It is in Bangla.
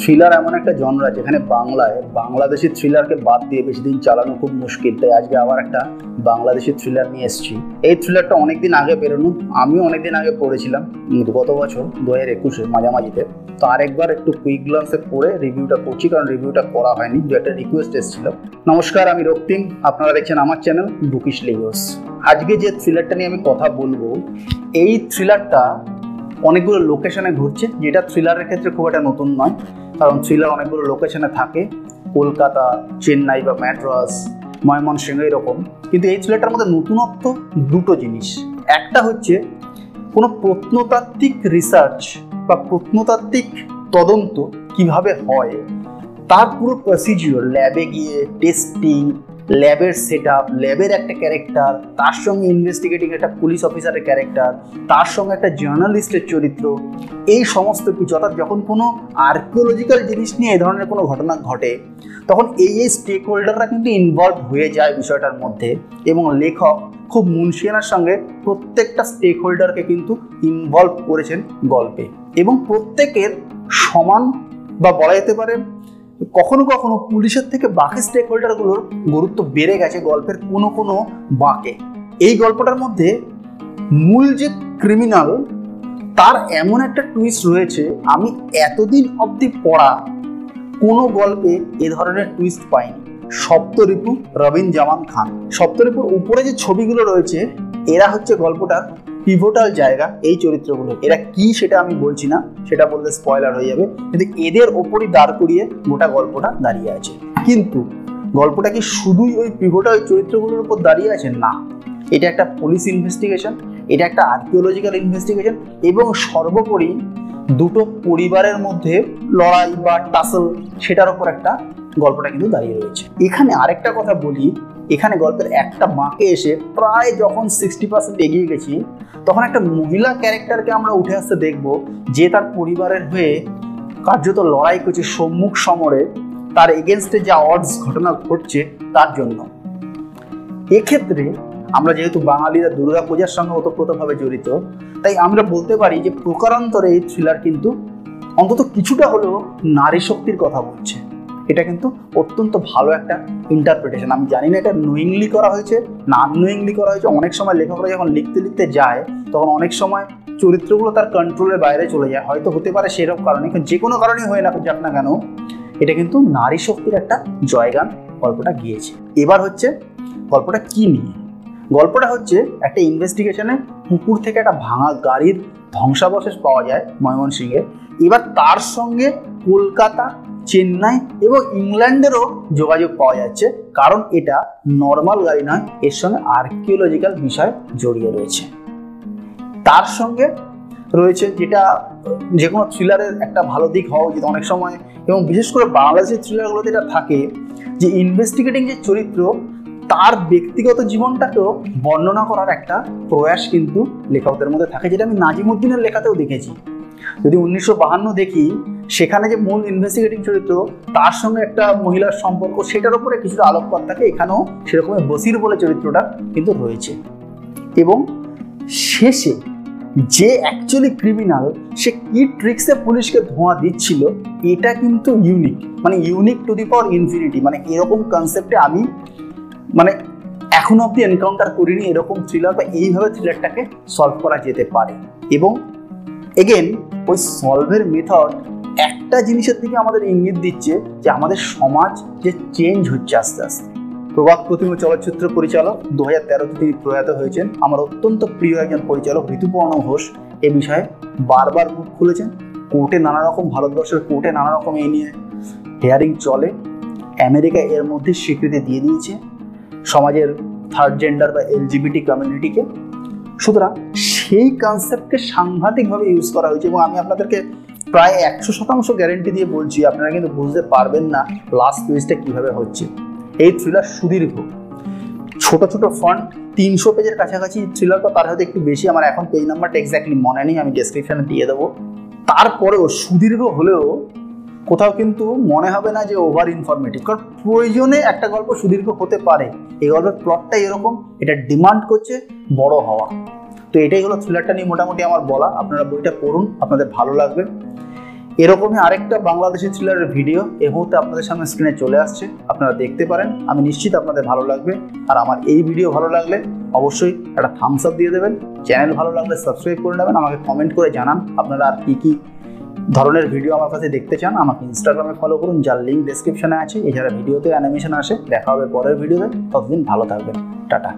থ্রিলার এমন একটা জনরা যেখানে বাংলায়, বাংলাদেশি থ্রিলারকে বাদ দিয়ে বেশি দিন চালানো খুব মুশকিল। তাই আজকে আবার একটা বাংলাদেশি থ্রিলার নিয়ে এসেছি। এই থ্রিলারটা অনেকদিন আগে বেরোনো, আমিও অনেকদিন আগে পড়েছিলাম গত বছর দু হাজার একুশে মাঝামাঝিতে। তো আরেকবার একটু কুইক গ্লান্সে পড়ে রিভিউটা করছি, কারণ রিভিউটা করা হয়নি, দু একটা রিকোয়েস্ট এসেছিল। নমস্কার, আমি রক্তিম, আপনারা দেখছেন আমার চ্যানেল বুকিশ লিগোস আজকে যে থ্রিলারটা নিয়ে আমি কথা বলব, এই থ্রিলারটা অনেকগুলো লোকেশনে ঘুরছে, যেটা থ্রিলারের ক্ষেত্রে খুব একটা নতুন নয়, কারণ থ্রিলার অনেকগুলো লোকেশনে থাকে। কলকাতা, চেন্নাই বা ম্যাড্রাস ময়মনসিংহ এরকম। কিন্তু এই থ্রিলারটার মধ্যে নতুনত্ব দুটো জিনিস। একটা হচ্ছে, কোনো প্রত্নতাত্ত্বিক রিসার্চ বা প্রত্নতাত্ত্বিক তদন্ত কীভাবে হয়, তার পুরো প্রসিজিওর ল্যাবে গিয়ে টেস্টিং ল্যাবের সেট আপ ল্যাবের একটা ক্যারেক্টার তার সঙ্গে ইনভেস্টিগেটিং একটা পুলিশ অফিসারের ক্যারেক্টার তার সঙ্গে একটা জার্নালিস্টের চরিত্র, এই সমস্ত কিছু। অর্থাৎ যখন কোনো আর্কিওলজিক্যাল জিনিস নিয়ে এই ধরনের কোনো ঘটনা ঘটে, তখন এই এই স্টেক হোল্ডাররা কিন্তু ইনভলভ হয়ে যায় বিষয়টার মধ্যে এবং লেখক খুব মুন্সিয়ানার সঙ্গে প্রত্যেকটা স্টেক হোল্ডারকে কিন্তু ইনভলভ করেছেন গল্পে। এবং প্রত্যেকের সমান বা বলা যেতে পারে কখনো কখনো পুলিশের থেকে বাকি স্টেক হোল্ডারগুলোর গুরুত্ব বেড়ে গেছে গল্পের কোনো কোনো বাঁকে। এই গল্পটার মধ্যে মূল যে ক্রিমিনাল তার এমন একটা টুইস্ট রয়েছে, আমি এতদিন অবধি পড়া কোনো গল্পে এ ধরনের টুইস্ট পাইনি। সপ্তরিপু রবিন জামান খান। সপ্তরিপুর উপরে যে ছবিগুলো রয়েছে, এরা হচ্ছে গল্পটার পিভোটাল জায়গা এই চরিত্রগুলো। এরা কি সেটা আমি বলছি না, সেটা বললে স্পয়লার হয়ে যাবে। কিন্তু এদের ওপরই দাঁড় করিয়ে গোটা গল্পটা দাঁড়িয়ে আছে। কিন্তু গল্পটা কি শুধুই ওই পিভোটাল চরিত্রগুলোর উপর দাঁড়িয়ে আছে? না। এটা একটা পুলিশ ইনভেস্টিগেশন এটা একটা আর্কিওলজিক্যাল ইনভেস্টিগেশন এবং সর্বোপরি দুটো পরিবারের মধ্যে লড়াই বা টাসল সেটার উপর একটা গল্পটা কিন্তু দাঁড়িয়ে রয়েছে। এখানে আরেকটা কথা বলি, এখানে গল্পের একটা বাঁকে এসে প্রায় যখন সিক্সটি পার্সেন্ট এগিয়ে গেছি, তখন একটা মহিলা ক্যারেক্টারকে আমরা উঠে আসতে দেখব, যে তার পরিবারের হয়ে কার্যত লড়াই করছে সম্মুখ সমরে, তার এগেনস্টে যা অডস ঘটনা ঘটছে, তার জন্য। এক্ষেত্রে আমরা যেহেতু বাঙালিরা দুর্গা পূজার সঙ্গে ওতপ্রোতভাবে জড়িত, তাই আমরা বলতে পারি যে প্রকারান্তরে এই থ্রিলার কিন্তু অন্তত কিছুটা হলেও নারী শক্তির কথা বলছে। এটা কিন্তু অত্যন্ত ভালো একটা ইন্টারপ্রিটেশন আমি জানি না এটা নোয়িংলি করা হয়েছে, না আননোয়িংলি করা হয়েছে। অনেক সময় লেখকরা যখন লিখতে লিখতে যায়, তখন অনেক সময় চরিত্রগুলো তার কন্ট্রোলের বাইরে চলে যায়। হয়তো হতে পারে সেরকম কারণে যে কোনো কারণেই হয়ে না, যাক না কেন, এটা কিন্তু নারী শক্তির একটা জয়গান গল্পটা গিয়েছে। এবার হচ্ছে গল্পটা কি নিয়ে? গল্পটা হচ্ছে একটা ইনভেস্টিগেশনে পুকুর থেকে একটা ভাঙা গাড়ির ধ্বংসাবশেষ পাওয়া যায় ময়মনসিংহে। এবার তার সঙ্গে কলকাতা চেন্নাই এবং ইংল্যান্ডেরও যোগাযোগ পাওয়া যাচ্ছে, কারণ এটা নর্মাল গাড়ি নয়, এর সঙ্গে আর্কিওলজিক্যাল বিষয় জড়িয়ে রয়েছে। তার সঙ্গে রয়েছে যেটা যে কোনো থ্রিলারের একটা ভালো দিক হওয়া উচিত অনেক সময়, এবং বিশেষ করে বাংলাদেশের থ্রিলারগুলোতে এটা থাকে যে ইনভেস্টিগেটিং যে চরিত্র, তার ব্যক্তিগত জীবনটাকেও বর্ণনা করার একটা প্রয়াস কিন্তু লেখকদের মধ্যে থাকে, যেটা আমি নাজিমুদ্দিনের লেখাতেও দেখেছি। যদি উনিশশো বাহান্ন দেখি সেখানে যে মূল ইনভেস্টিগেটিং চরিত্র, তার সঙ্গে একটা মহিলার সম্পর্ক, সেটার উপরে কিছুটা আলোকপাত থাকে। এখানেও সেরকম বসির বলে চরিত্রটা কিন্তু রয়েছে। এবং শেষে যে অ্যাকচুয়ালি ক্রিমিনাল সে কি ট্রিক্সে পুলিশকে ধোঁয়া দিচ্ছিল, এটা কিন্তু ইউনিক মানে unique to the power infinity মানে এরকম কনসেপ্টে আমি মানে এখনও অব্দি এনকাউন্টার করিনি এরকম থ্রিলার বা এইভাবে থ্রিলারটাকে সলভ করা যেতে পারে। এবং এগেন ওই সলভের মেথড একটা জিনিসের দিকে আমাদের ইঙ্গিত দিচ্ছে যে আমাদের সমাজ যে চেঞ্জ হচ্ছে আস্তে আস্তে। প্রভাত প্রতিম চলচ্চিত্র পরিচালক দু হাজার তেরোতে তিনি প্রয়াত হয়েছেন। আমার অত্যন্ত প্রিয় একজন পরিচালক ঋতুপর্ণ ঘোষ এ বিষয়ে বারবার মুখ খুলেছেন। কোর্টে নানা রকম ভারতবর্ষের কোর্টে নানা রকম এই নিয়ে হেয়ারিং চলে। আমেরিকা এর মধ্যে স্বীকৃতি দিয়ে দিয়েছে সমাজের থার্ড জেন্ডার বা এলজিবিটি কমিউনিটিকে সুতরাং সেই কনসেপ্টকে সাংঘাতিকভাবে ইউজ করা হয়েছে এবং আমি আপনাদেরকে প্রায় একশো শতাংশ গ্যারেন্টি দিয়ে বলছি, আপনারা কিন্তু বুঝতে পারবেন না লাস্ট পেজটা কীভাবে হচ্ছে। এই থ্রিলার সুদীর্ঘ। ছোট ছোট ফন্ট তিনশো পেজের কাছাকাছি থ্রিলার বা তার হয়তো একটু বেশি, আমার এখন পেজ নাম্বারটা এক্স্যাক্টলি মনে নেই, আমি ডেসক্রিপশানে দিয়ে দেবো। তারপরেও সুদীর্ঘ হলেও কোথাও কিন্তু মনে হবে না যে ওভার ইনফরমেটিভ কারণ প্রয়োজনে একটা গল্প সুদীর্ঘ হতে পারে। এই গল্পের প্লটটা এরকম, এটা ডিমান্ড করছে বড় হওয়া। তো এটাই হলো থ্রিলারটা নিয়ে মোটামুটি আমার বলা। আপনারা বইটা পড়ুন, আপনাদের ভালো লাগবে। এরকমই আরেকটা বাংলাদেশি থ্রিলারের ভিডিও এই মুহূর্তে আপনাদের সামনে স্ক্রিনে চলে আসছে। আপনারা দেখতে পারেন, আমি নিশ্চিত আপনাদের ভালো লাগবে। আর আমার এই ভিডিও ভালো লাগলে অবশ্যই একটা থামস আপ দিয়ে দেবেন। চ্যানেল ভালো লাগলে সাবস্ক্রাইব করে নেবেন, আমাকে কমেন্ট করে জানান আপনারা আর কী কী ধরনের ভিডিও আমার কাছে দেখতে চান। আমাকে ইনস্টাগ্রামে ফলো করুন, যার লিঙ্ক ডেসক্রিপশনে আছে। এছাড়া ভিডিওতে অ্যানিমেশন আসে। দেখা হবে পরের ভিডিওতে ততদিন ভালো থাকবেন। টাটা।